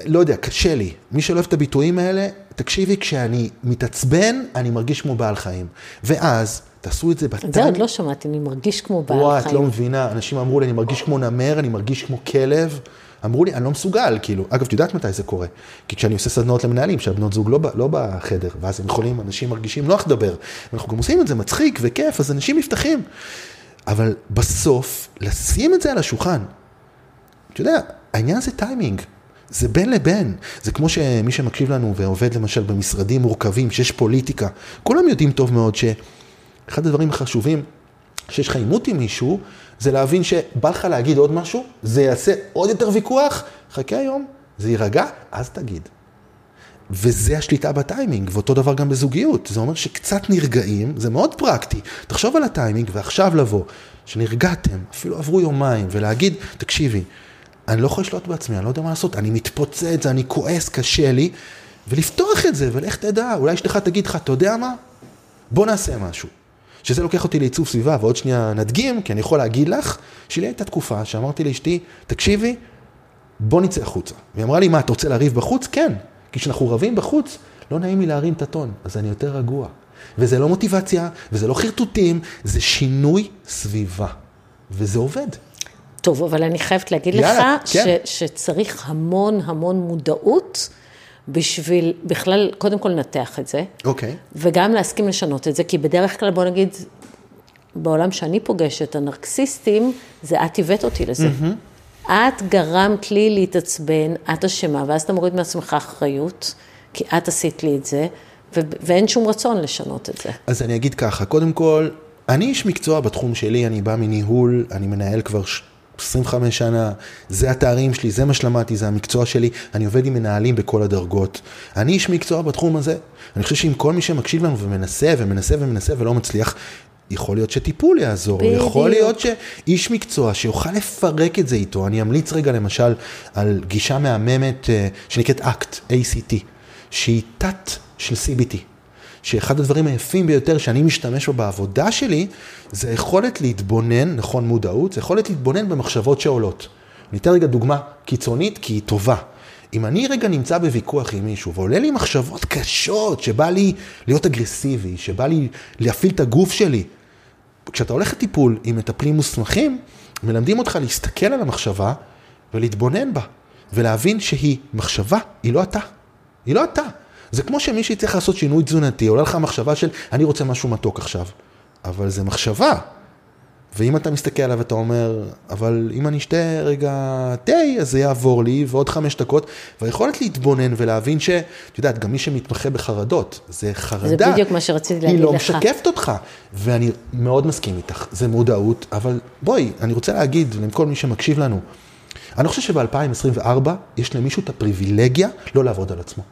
לא יודע, קשה לי. מי שלא אוהב את הביטויים האלה, תקשיבי, כשאני מתעצבן, אני מרגיש כמו בעל חיים. ואז, תעשו את זה. את זה עוד לא שמעתי, אני מרגיש כמו בעל חיים. וואי, את לא מבינה, אנשים אמרו לי, אני מרגיש כמו נמר, אני מרגיש כמו כלב. אמרו לי, אני לא מסוגל, כאילו, אגב, את יודעת מתי זה קורה? כי כשאני עושה סדנאות למנהלים, שהבנות זוג לא, לא בחדר, ואז הם יכולים, אנשים מרגישים נוח לדבר, ואנחנו גם עושים את זה מצחיק וכיף, אז אנשים נפתחים. אבל בסוף, לשים את זה על השולחן, אתה יודע, העניין זה טיימינג. זה בין לבין. זה כמו שמי שמקשיב לנו ועובד למשל במשרדים מורכבים, שיש פוליטיקה, כולם יודעים טוב מאוד שאחד הדברים החשובים, שיש לך עימות עם מישהו, זה להבין שבא לך להגיד עוד משהו, זה יעשה עוד יותר ויכוח, חכה היום, זה יירגע, אז תגיד. וזה השליטה בטיימינג, ואותו דבר גם בזוגיות. זה אומר שקצת נרגעים, זה מאוד פרקטי. תחשוב על הטיימינג ועכשיו לבוא, שנרגעתם, אפילו עברו יומיים, ולהגיד, תקשיבי, אני לא יכול לשלוט בעצמי, אני לא יודע מה לעשות, אני מתפוצץ, אני כועס, קשה לי, ולפתוח את זה, ולך תדע, אולי אשתך תגיד לך, אתה יודע מה? בוא נעשה משהו. שזה לוקח אותי לעיצוב סביבה, ועוד שנייה נדגים, כי אני יכול להגיד לך, שלי הייתה תקופה שאמרתי לאשתי, תקשיבי, בוא נצא החוצה. והיא אמרה לי, מה, אתה רוצה לריב בחוץ? כן. כי כשאנחנו רבים בחוץ, לא נעים לי להרים את הטון, אז אני יותר רגוע. וזה לא מוטיבציה, וזה לא חרטוטים, זה שינוי סביבה. וזה עובד. טוב, אבל אני חייבת להגיד יאללה, לך כן. ש, שצריך המון המון מודעות בשביל בכלל, קודם כל לנתח את זה, אוקיי. וגם להסכים לשנות את זה, כי בדרך כלל, בוא נגיד, בעולם שאני פוגשת, הנרקסיסטים, זה את הבאת אותי לזה. את גרמת לי להתעצבן, את אשמה, ואז אתה מוריד מעצמך אחריות, כי את עשית לי את זה, ו- ואין שום רצון לשנות את זה. אז אני אגיד ככה, קודם כל, אני איש מקצוע בתחום שלי, אני בא מניהול, אני מנהל כבר ש- 25 שנה, זה התארים שלי, זה מה שלמדתי, זה המקצוע שלי, אני עובד עם מנהלים בכל הדרגות. אני איש מקצוע בתחום הזה. אני חושב שאם כל מי שמקשיב לנו ומנסה ומנסה ומנסה ולא מצליח, יכול להיות שטיפול יעזור, בדיוק. יכול להיות שאיש מקצוע שיוכל לפרק את זה איתו. אני אמליץ רגע למשל על גישה מהממת אה, שנקראת ACT, שהיא תת של CBT. שאחד הדברים היפים ביותר שאני משתמש בו בעבודה שלי, זה היכולת להתבונן, נכון מודעות, זה יכולת להתבונן במחשבות שעולות. אני אתן רגע דוגמה קיצונית כי היא טובה. אם אני רגע נמצא בוויכוח עם מישהו ועולה לי מחשבות קשות, שבא לי להיות אגרסיבי, שבא לי להפעיל את הגוף שלי, כשאתה הולך לטיפול עם מטפלים מוסמכים, מלמדים אותך להסתכל על המחשבה ולהתבונן בה, ולהבין שהיא מחשבה, היא לא אתה. היא לא אתה. זה כמו שמישהי צריך לעשות שינוי תזונתי, עולה לך מחשבה של אני רוצה משהו מתוק עכשיו, אבל זה מחשבה. ואם אתה מסתכל עליו ואתה אומר, אבל אם אני אשתה רגע תה, אז זה יעבור לי, ועוד חמש דקות, והיכולת להתבונן ולהבין ש... את יודעת, גם מי שמתמחה בחרדות, זה חרדה. זה בדיוק מה שרציתי להגיד היא לא לך. משקפת אותך, ואני מאוד מסכים איתך, זה מודעות, אבל בואי, אני רוצה להגיד לכל מי שמקשיב לנו, אני חושב שב-2024 יש למישהו את הפריבילגיה לא לעבוד על עצמו.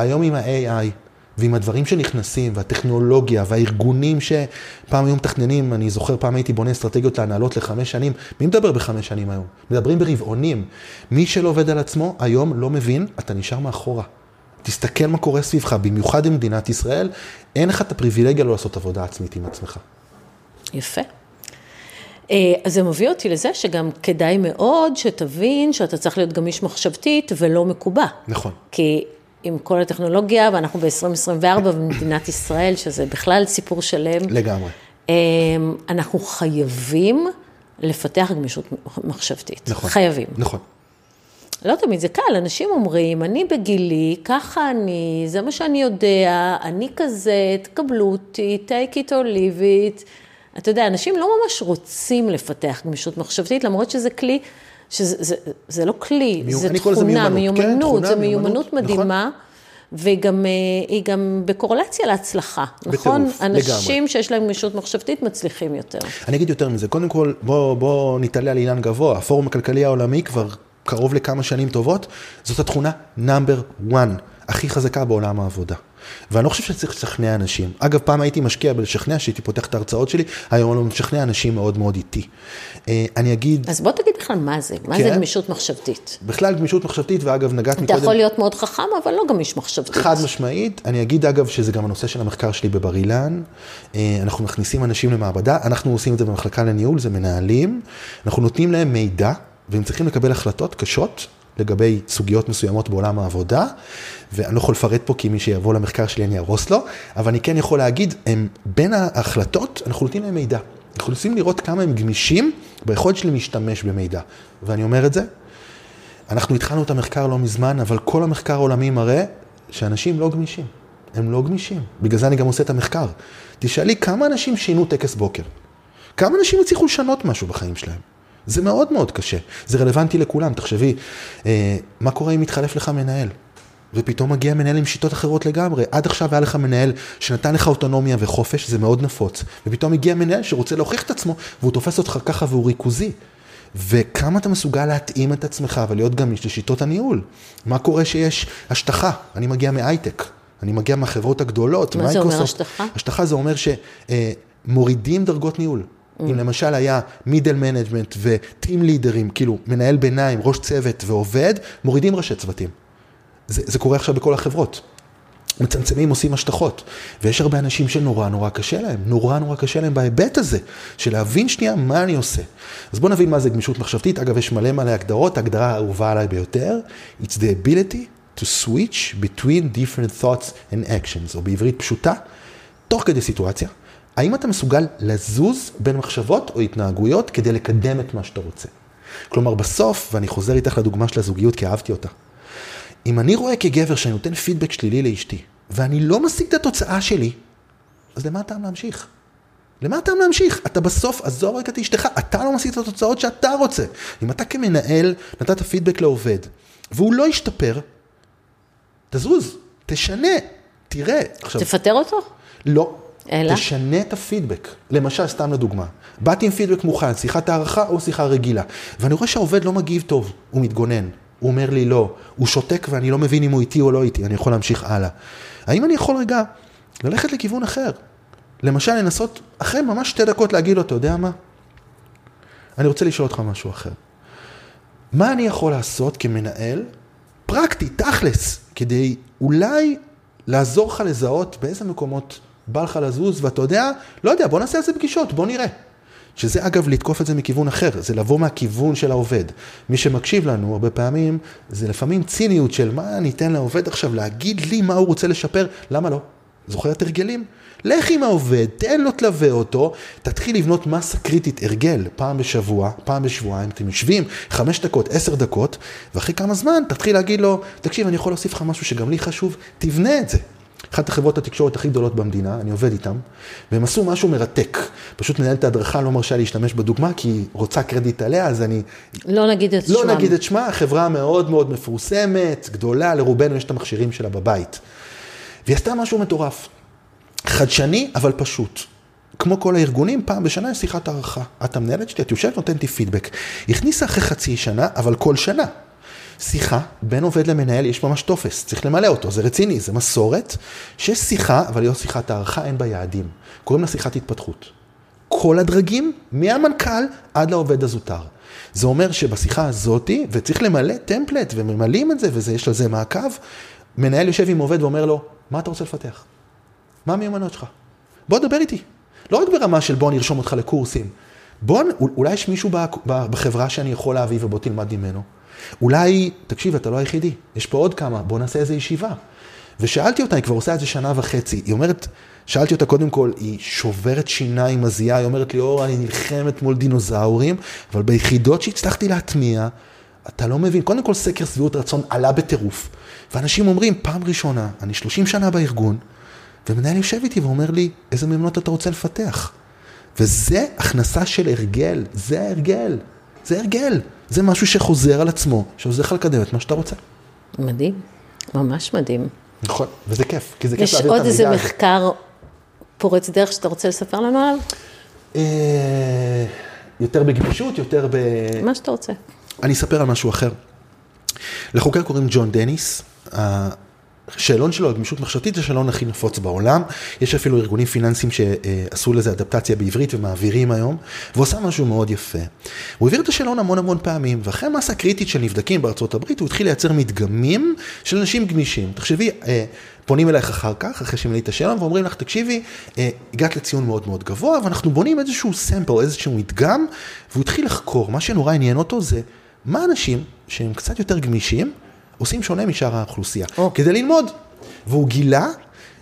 היום עם ה-AI ועם הדברים שנכנסים והטכנולוגיה והארגונים שפעם היו מתכננים, אני זוכר פעם הייתי בונה אסטרטגיות להנהלות לחמש שנים, מי מדבר בחמש שנים היום? מדברים ברבעונים. מי שלא עובד על עצמו היום לא מבין, אתה נשאר מאחורה. תסתכל מה קורה סביבך, במיוחד במדינת ישראל, אין לך את הפריבילגיה לא לעשות עבודה עצמית עם עצמך. יפה. אה, אז זה מביא אותי לזה שגם כדאי מאוד שתבין שאתה צריך להיות גמיש מחשבתית ולא מקובע. נכון. כי עם כל הטכנולוגיה, ואנחנו ב-2024 במדינת ישראל, שזה בכלל סיפור שלם, לגמרי. אה, אנחנו חייבים לפתח גמישות מחשבתית. נכון. חייבים. נכון. לא תמיד זה קל, אנשים אומרים, אני בגילי, ככה אני, זה מה שאני יודע, אני כזה, תקבלו אותי, take it or leave it. אתה יודע, אנשים לא ממש רוצים לפתח גמישות מחשבתית, למרות שזה כלי, שזה זה, זה לא כלי, מיומ- זה תכונה, מיומנות. כן, מיומנות, תכונה, זה מיומנות, מיומנות נכון. מדהימה. והיא גם, אה, היא גם בקורלציה להצלחה, נכון? בטירוף, אנשים לגמרי. שיש להם גמישות מחשבתית מצליחים יותר. אני אגיד יותר מזה, קודם כל בוא, בוא נתעלה על אילן גבוה, הפורום הכלכלי העולמי כבר קרוב לכמה שנים טובות, זאת התכונה נאמבר 1, הכי חזקה בעולם העבודה. ואני לא חושב שצריך לשכנע אנשים. אגב, פעם הייתי משקיע בלשכנע, שהייתי פותח את ההרצאות שלי, היום אני משכנע אנשים מאוד מאוד איטי. אה, אני אגיד, אז בוא תגיד בכלל מה זה, מה זה כן. גמישות מחשבתית. בכלל גמישות מחשבתית, ואגב, נגעת אתה מקודם... יכול להיות מאוד חכם, אבל לא גמיש מחשבתית. חד משמעית, אני אגיד אגב שזה גם הנושא של המחקר שלי בבר אילן, אה, אנחנו מכניסים אנשים למעבדה, אנחנו עושים את זה במחלקה לניהול, זה מנהלים, אנחנו נותנים להם מידע, והם צריכים לקבל החלטות קשות לגבי סוגיות מסוימות בעולם העבודה, ואני לא יכול לפרט פה כי מי שיבוא למחקר שלי אני אהרוס לו, אבל אני כן יכול להגיד, הם, בין ההחלטות אנחנו נותנים להם מידע. אנחנו רוצים לראות כמה הם גמישים ביכולת שלהם להשתמש במידע. ואני אומר את זה, אנחנו התחלנו את המחקר לא מזמן, אבל כל המחקר העולמי מראה שאנשים לא גמישים. הם לא גמישים. בגלל זה אני גם עושה את המחקר. תשאלי כמה אנשים שינו טקס בוקר. כמה אנשים הצליחו לשנות משהו בחיים שלהם. זה מאוד מאוד קשה. זה רלוונטי לכולם. תחשבי, אה, מה קורה אם מתחלף לך מנהל? ופתאום מגיע מנהל עם שיטות אחרות לגמרי. עד עכשיו היה לך מנהל שנתן לך אוטונומיה וחופש, זה מאוד נפוץ. ופתאום הגיע מנהל שרוצה להוכיח את עצמו, והוא תופס אותך ככה והוא ריכוזי. וכמה אתה מסוגל להתאים את עצמך ולהיות גמיש לשיטות הניהול. מה קורה שיש השטחה? אני מגיע מהייטק, אני מגיע מהחברות הגדולות. מה זה אומר השטחה? השטחה זה אומר שמורידים דרגות ניהול. Mm. אם למשל היה middle management ו team leader ים, כאילו מנהל ביניים, ראש צוות ועובד, מורידים ראשי צוותים. זה, זה קורה עכשיו בכל החברות. מצמצמים, עושים השטחות. ויש הרבה אנשים שנורא נורא קשה להם, נורא נורא קשה להם בהיבט הזה, של להבין שנייה מה אני עושה. אז בואו נבין מה זה גמישות מחשבתית. אגב, יש מלא מלא הגדרות, ההגדרה האהובה עליי ביותר, it's the ability to switch between different thoughts and actions, או בעברית פשוטה, תוך כדי סיטואציה. האם אתה מסוגל לזוז בין מחשבות או התנהגויות כדי לקדם את מה שאתה רוצה? כלומר, בסוף, ואני חוזר איתך לדוגמה של הזוגיות כי אהבתי אותה, אם אני רואה כגבר שאני נותן פידבק שלילי לאשתי, ואני לא משיג את התוצאה שלי, אז למה הטעם להמשיך? למה הטעם להמשיך? אתה בסוף, עזוב רק את אשתך, אתה לא משיג את התוצאות שאתה רוצה. אם אתה כמנהל נתת פידבק לעובד, והוא לא ישתפר, תזוז, תשנה, תראה. עכשיו, תפטר אותו? לא. אלא? תשנה את הפידבק. למשל, סתם לדוגמה, באתי עם פידבק מוכן, שיחת הערכה או שיחה רגילה, ואני רואה שהעובד לא מגיב טוב, הוא מתגונן. הוא אומר לי לא, הוא שותק ואני לא מבין אם הוא איתי או לא איתי, אני יכול להמשיך הלאה. האם אני יכול רגע ללכת לכיוון אחר? למשל, לנסות אחרי ממש שתי דקות להגיד לו, אתה יודע מה? אני רוצה לשאול אותך משהו אחר. מה אני יכול לעשות כמנהל, פרקטי, תכלס, כדי אולי לעזור לך לזהות באיזה מקומות בא לך לזוז, ואתה יודע, לא יודע, בוא נעשה על זה פגישות, בוא נראה. שזה אגב לתקוף את זה מכיוון אחר, זה לבוא מהכיוון של העובד. מי שמקשיב לנו הרבה פעמים, זה לפעמים ציניות של מה אני אתן לעובד עכשיו להגיד לי מה הוא רוצה לשפר, למה לא? זוכר את הרגלים? לך עם העובד, תן לו, תלווה אותו, תתחיל לבנות מסה קריטית, הרגל, פעם בשבוע, פעם בשבועיים, אתם יושבים חמש דקות, עשר דקות, ואחרי כמה זמן תתחיל להגיד לו, תקשיב, אני יכול להוסיף לך משהו שגם לי חשוב, תבנה את זה. אחת החברות התקשורת הכי גדולות במדינה, אני עובד איתם, והם עשו משהו מרתק. פשוט מנהלת ההדרכה לא מרשה להשתמש בדוגמה, כי היא רוצה קרדיט עליה, אז אני... לא נגיד את לא שמם. לא נגיד את שמה, חברה מאוד מאוד מפורסמת, גדולה, לרובנו יש את המכשירים שלה בבית. והיא עשתה משהו מטורף. חדשני, אבל פשוט. כמו כל הארגונים, פעם בשנה יש שיחת הערכה. את המנהלת שלי, את יושבת, נותנת לי פידבק. הכניסה אחרי חצי שנה, אבל כל שנה. שיחה בין עובד למנהל, יש ממש טופס, צריך למלא אותו, זה רציני, זה מסורת, שיש שיחה, אבל היא לא שיחת הערכה, אין בה יעדים. קוראים לה שיחת התפתחות. כל הדרגים, מהמנכ"ל עד לעובד הזוטר. זה אומר שבשיחה הזאתי, וצריך למלא טמפלט, וממלאים את זה, ויש לזה מעקב, מנהל יושב עם עובד ואומר לו, מה אתה רוצה לפתח? מה המיומנות שלך? בוא דבר איתי. לא רק ברמה של בוא נרשום אותך לקורסים. בוא, אולי יש מישהו בחברה שאני יכול להביא ובוא תלמד ממנו. אולי, תקשיב, אתה לא היחידי, יש פה עוד כמה, בוא נעשה איזה ישיבה. ושאלתי אותה, היא כבר עושה את זה שנה וחצי, היא אומרת, שאלתי אותה קודם כל, היא שוברת שיניים, מזיעה, היא אומרת לי, אור, אני נלחמת מול דינוזאורים, אבל ביחידות שהצלחתי להטמיע, אתה לא מבין, קודם כל סקר שביעות רצון עלה בטירוף. ואנשים אומרים, פעם ראשונה, אני 30 שנה בארגון, ומנהל יושב איתי ואומר לי, איזה מיומנות אתה רוצה לפתח? וזה הכנסה של הרגל, זה ההרגל, זה הרגל. זה משהו שחוזר על עצמו, שעוזר לך לקדם את מה שאתה רוצה. מדהים, ממש מדהים. נכון, וזה כיף, כי זה כיף להעביר את המידע. יש עוד איזה מחקר פורץ דרך שאתה רוצה לספר לנו עליו? אה, יותר בגמישות, יותר ב... מה שאתה רוצה. אני אספר על משהו אחר. לחוקר קוראים ג'ון דניס, השאלון שלו על גמישות מחשבתית זה השאלון הכי נפוץ בעולם. יש אפילו ארגונים פיננסיים שעשו לזה אדפטציה בעברית ומעבירים היום, והוא עושה משהו מאוד יפה. הוא העביר את השאלון המון המון פעמים, ואחרי מסה קריטית של נבדקים בארצות הברית, הוא התחיל לייצר מדגמים של אנשים גמישים. תחשבי, אה, פונים אלייך אחר כך, אחרי שמילאת השאלון, ואומרים לך, תקשיבי, אה, הגעת לציון מאוד מאוד גבוה, ואנחנו בונים איזשהו סמפל, איזשהו מדגם, והוא התחיל לחקור. מה שנורא עניין אותו זה, מה אנשים שהם קצת יותר גמישים, עושים שונה משאר האוכלוסייה, oh. כדי ללמוד. והוא גילה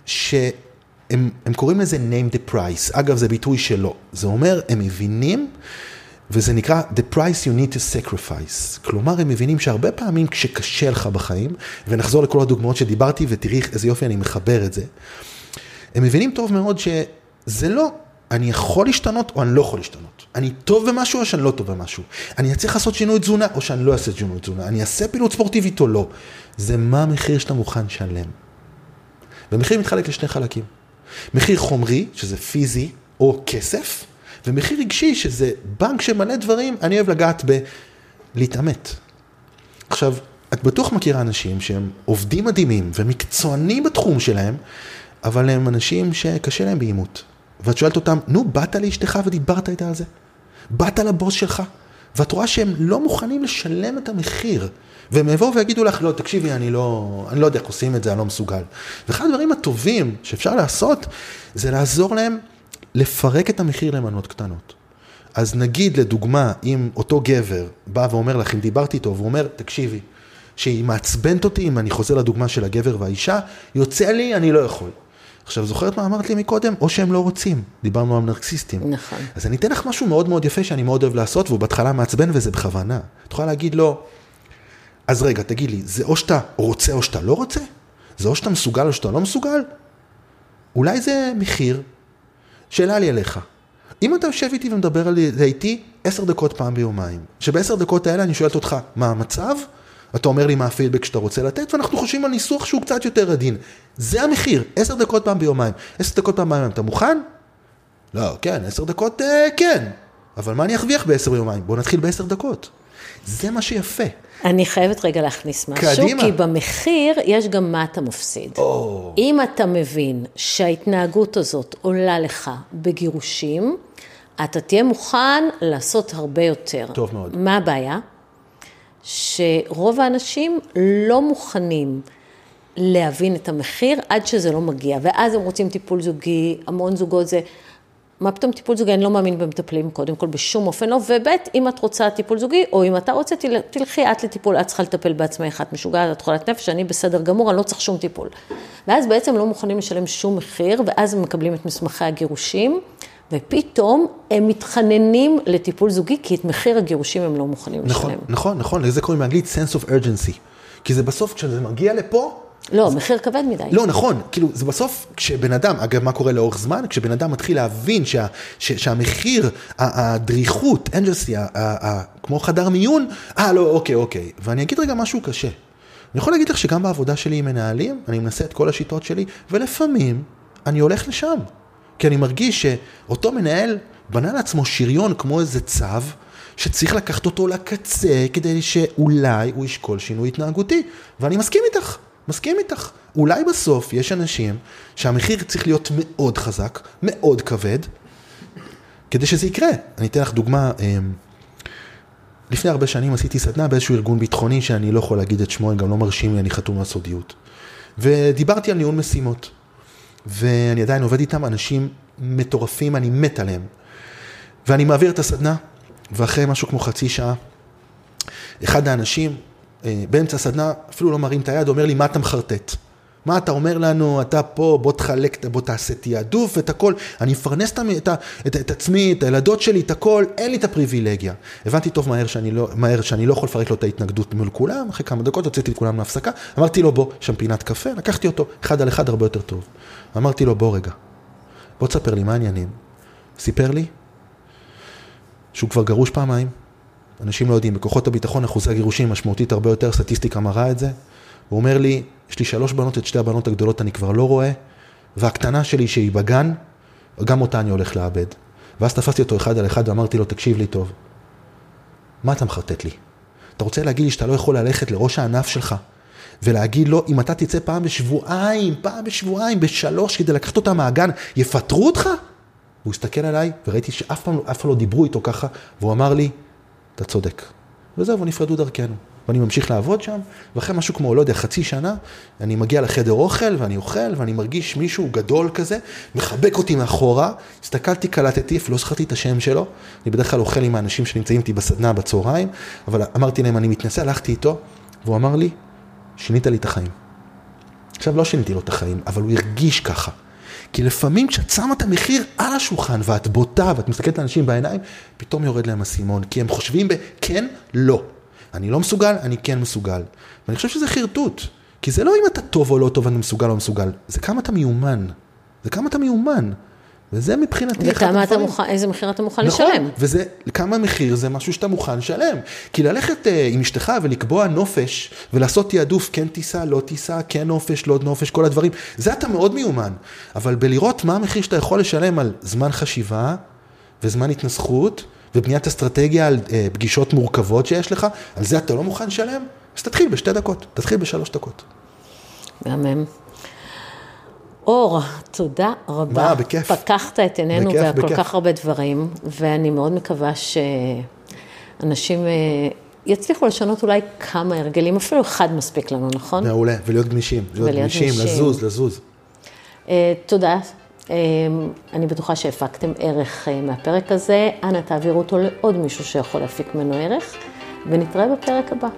שהם קוראים לזה name the price, אגב זה ביטוי שלו, זה אומר הם מבינים וזה נקרא the price you need to sacrifice, כלומר הם מבינים שהרבה פעמים כשקשה לך בחיים, ונחזור לכל הדוגמאות שדיברתי ותראי איזה יופי אני מחבר את זה, הם מבינים טוב מאוד שזה לא אני יכול להשתנות או אני לא יכול להשתנות. אני טוב במשהו או שאני לא טוב במשהו. אני אצליח לעשות שינוי תזונה או שאני לא אעשה שינוי תזונה. אני אעשה פעילות ספורטיבית או לא. זה מה המחיר שאתה מוכן לשלם. ומחיר מתחלק לשני חלקים. מחיר חומרי, שזה פיזי, או כסף, ומחיר רגשי, שזה בנק שמלא דברים, אני אוהב לגעת בלהתעמת. עכשיו, את בטוח מכירה אנשים שהם עובדים מדהימים ומקצוענים בתחום שלהם, אבל הם אנשים שקשה להם בעימות. ואת שואלת אותם, נו, באת לאשתך ודיברת איתה על זה? באת לבוס שלך? ואת רואה שהם לא מוכנים לשלם את המחיר. והם יבואו ויגידו לך, לא, תקשיבי, אני לא, אני לא יודע איך עושים את זה, אני לא מסוגל. ואחד הדברים הטובים שאפשר לעשות, זה לעזור להם לפרק את המחיר למנות קטנות. אז נגיד, לדוגמה, אם אותו גבר בא ואומר לך, אם דיברתי איתו, והוא אומר, תקשיבי, שהיא מעצבנת אותי, אם אני חוזר לדוגמה של הגבר והאישה, יוצא לי, אני לא יכול. עכשיו, זוכרת מה אמרת לי מקודם? או שהם לא רוצים. דיברנו על נרקסיסטים. נכון. אז אני אתן לך משהו מאוד מאוד יפה שאני מאוד אוהב לעשות, והוא בהתחלה מעצבן וזה בכוונה. את יכולה להגיד לו, אז רגע, תגיד לי, זה או שאתה רוצה או שאתה לא רוצה? זה או שאתה מסוגל או שאתה לא מסוגל? אולי זה מחיר? שאלה לי אליך. אם אתה יושב איתי ומדבר על זה איתי עשר דקות פעם ביומיים, שבעשר דקות האלה אני שואלת אותך, מה המצב? אתה אומר לי מה הפידבק שאתה רוצה לתת, ואנחנו חושבים על ניסוח שהוא קצת יותר עדין. זה המחיר, עשר דקות פעם ביומיים. עשר דקות פעם ביומיים, אתה מוכן? לא, כן, עשר דקות, אה, כן. אבל מה אני ארוויח בעשר ביומיים? בוא נתחיל בעשר דקות. זה מה שיפה. אני חייבת רגע להכניס משהו, קדימה. כי במחיר יש גם מה אתה מפסיד. או, אם אתה מבין שההתנהגות הזאת עולה לך בגירושים, אתה תהיה מוכן לעשות הרבה יותר. טוב מאוד. מה הבעיה? שרוב האנשים לא מוכנים להבין את המחיר עד שזה לא מגיע, ואז הם רוצים טיפול זוגי, המון זוגות זה, מה פתאום טיפול זוגי, אני לא מאמין במטפלים, קודם כל בשום אופן לא, וב' אם את רוצה טיפול זוגי, או אם אתה רוצה, תל- תלכי את לטיפול, את צריכה לטפל בעצמך, את משוגעת, את חולת נפש, אני בסדר גמור, אני לא צריך שום טיפול. ואז בעצם לא מוכנים לשלם שום מחיר, ואז הם מקבלים את מסמכי הגירושים, ופתאום הם מתחננים לטיפול זוגי, כי את מחיר הגירושים הם לא מוכנים נכון, לשלם. נכון, נכון, לזה קוראים באנגלית sense of urgency. כי זה בסוף, כשזה מגיע לפה, לא, מחיר כבד מדי. לא, נכון, כאילו, זה בסוף, כשבן אדם, אגב, מה קורה לאורך זמן? כשבן אדם מתחיל להבין שה, ש, שהמחיר, הדריכות, אנג'לסי, כמו חדר מיון, אה, לא, אוקיי, אוקיי. ואני אגיד רגע משהו קשה. אני יכול להגיד לך שגם בעבודה שלי עם מנהלים, אני מנסה את כל השיטות שלי, ולפעמים אני הולך לשם. כי אני מרגיש שאותו מנהל בנה לעצמו שריון כמו איזה צו, שצריך לקחת אותו לקצה כדי שאולי הוא ישקול שינוי התנהגותי. ואני מסכים איתך, מסכים איתך. אולי בסוף יש אנשים שהמחיר צריך להיות מאוד חזק, מאוד כבד, כדי שזה יקרה. אני אתן לך דוגמה, אמ, לפני הרבה שנים עשיתי סדנה באיזשהו ארגון ביטחוני שאני לא יכול להגיד את שמו, הם גם לא מרשים לי, אני חתום על סודיות. ודיברתי על ניהול משימות. ואני עדיין עובד איתם, אנשים מטורפים, אני מת עליהם. ואני מעביר את הסדנה, ואחרי משהו כמו חצי שעה, אחד האנשים, אה, באמצע הסדנה, אפילו לא מרים את היד, אומר לי, מה אתה מחרטט? מה אתה אומר לנו, אתה פה, בוא תחלק, בוא תעשה תעדוף, את הכל. אני מפרנס את, את, את, את עצמי, את הילדות שלי, את הכל, אין לי את הפריבילגיה. הבנתי טוב מהר שאני לא, מהר שאני לא יכול לפרק לו את ההתנגדות מול כולם, אחרי כמה דקות הוצאתי את כולם להפסקה, אמרתי לו, בוא, שם פינת קפה, לקחתי אותו, אחד על אחד הרבה יותר טוב. אמרתי לו, בוא רגע, בוא תספר לי מה העניינים. סיפר לי שהוא כבר גרוש פעמיים, אנשים לא יודעים, בכוחות הביטחון אחוזי הגירושים משמעותית הרבה יותר, סטטיסטיקה מראה את זה. הוא אומר לי, יש לי שלוש בנות, את שתי הבנות הגדולות אני כבר לא רואה, והקטנה שלי שהיא בגן, גם אותה אני הולך לאבד. ואז תפסתי אותו אחד על אחד ואמרתי לו, תקשיב לי טוב, מה אתה מחרטט לי? אתה רוצה להגיד לי שאתה לא יכול ללכת לראש הענף שלך ולהגיד לו, אם אתה תצא פעם בשבועיים, פעם בשבועיים, בשלוש, כדי לקחת אותה מהגן, יפטרו אותך? הוא הסתכל עליי, וראיתי שאף פעם, אף פעם לא דיברו איתו ככה, והוא אמר לי, אתה צודק. וזהו, ונפרדו דרכנו. ואני ממשיך לעבוד שם, ואחרי משהו כמו, לא יודע, חצי שנה, אני מגיע לחדר אוכל, ואני אוכל, ואני מרגיש מישהו גדול כזה, מחבק אותי מאחורה, הסתכלתי, קלטתי, אפילו לא זכרתי את השם שלו, אני בדרך כלל אוכל עם האנשים שנמצאים איתי בסדנה בצהריים, אבל אמרתי להם, אני מתנשא, הלכתי איתו, והוא אמר לי, שינית לי את החיים. עכשיו, לא שיניתי לו את החיים, אבל הוא הרגיש ככה. כי לפעמים כשאת שמה את המחיר על השולחן ואת בוטה ואת מסתכלת לאנשים בעיניים, פתאום יורד להם אסימון, כי הם חושבים בכן, לא. אני לא מסוגל, אני כן מסוגל. ואני חושב שזה חרטוט, כי זה לא אם אתה טוב או לא טוב, אני מסוגל או לא מסוגל, זה כמה אתה מיומן. זה כמה אתה מיומן. וזה מבחינתי אחד וכמה הדברים. מוכן, איזה מחיר אתה מוכן נכון, לשלם. וזה, כמה מחיר זה משהו שאתה מוכן לשלם. כי ללכת uh, עם אשתך ולקבוע נופש, ולעשות תעדוף, כן טיסה, לא טיסה, כן נופש, לא נופש, כל הדברים, זה אתה מאוד מיומן. אבל בלראות מה המחיר שאתה יכול לשלם על זמן חשיבה, וזמן התנסחות, ובניית אסטרטגיה על אה, פגישות מורכבות שיש לך, על זה אתה לא מוכן לשלם? אז תתחיל בשתי דקות, תתחיל בשלוש דקות. מהמם. אור, תודה רבה. מה, בכיף. פקחת את עינינו בכיף, בכל בכיף. כך הרבה דברים, ואני מאוד מקווה שאנשים אה, יצליחו לשנות אולי כמה הרגלים, אפילו אחד מספיק לנו, נכון? מעולה, ולהיות גמישים, להיות ולהיות גמישים, גמישים. לזוז, לזוז. אה, תודה. אה, אני בטוחה שהפקתם ערך אה, מהפרק הזה. אנא תעבירו אותו לעוד מישהו שיכול להפיק ממנו ערך, ונתראה בפרק הבא.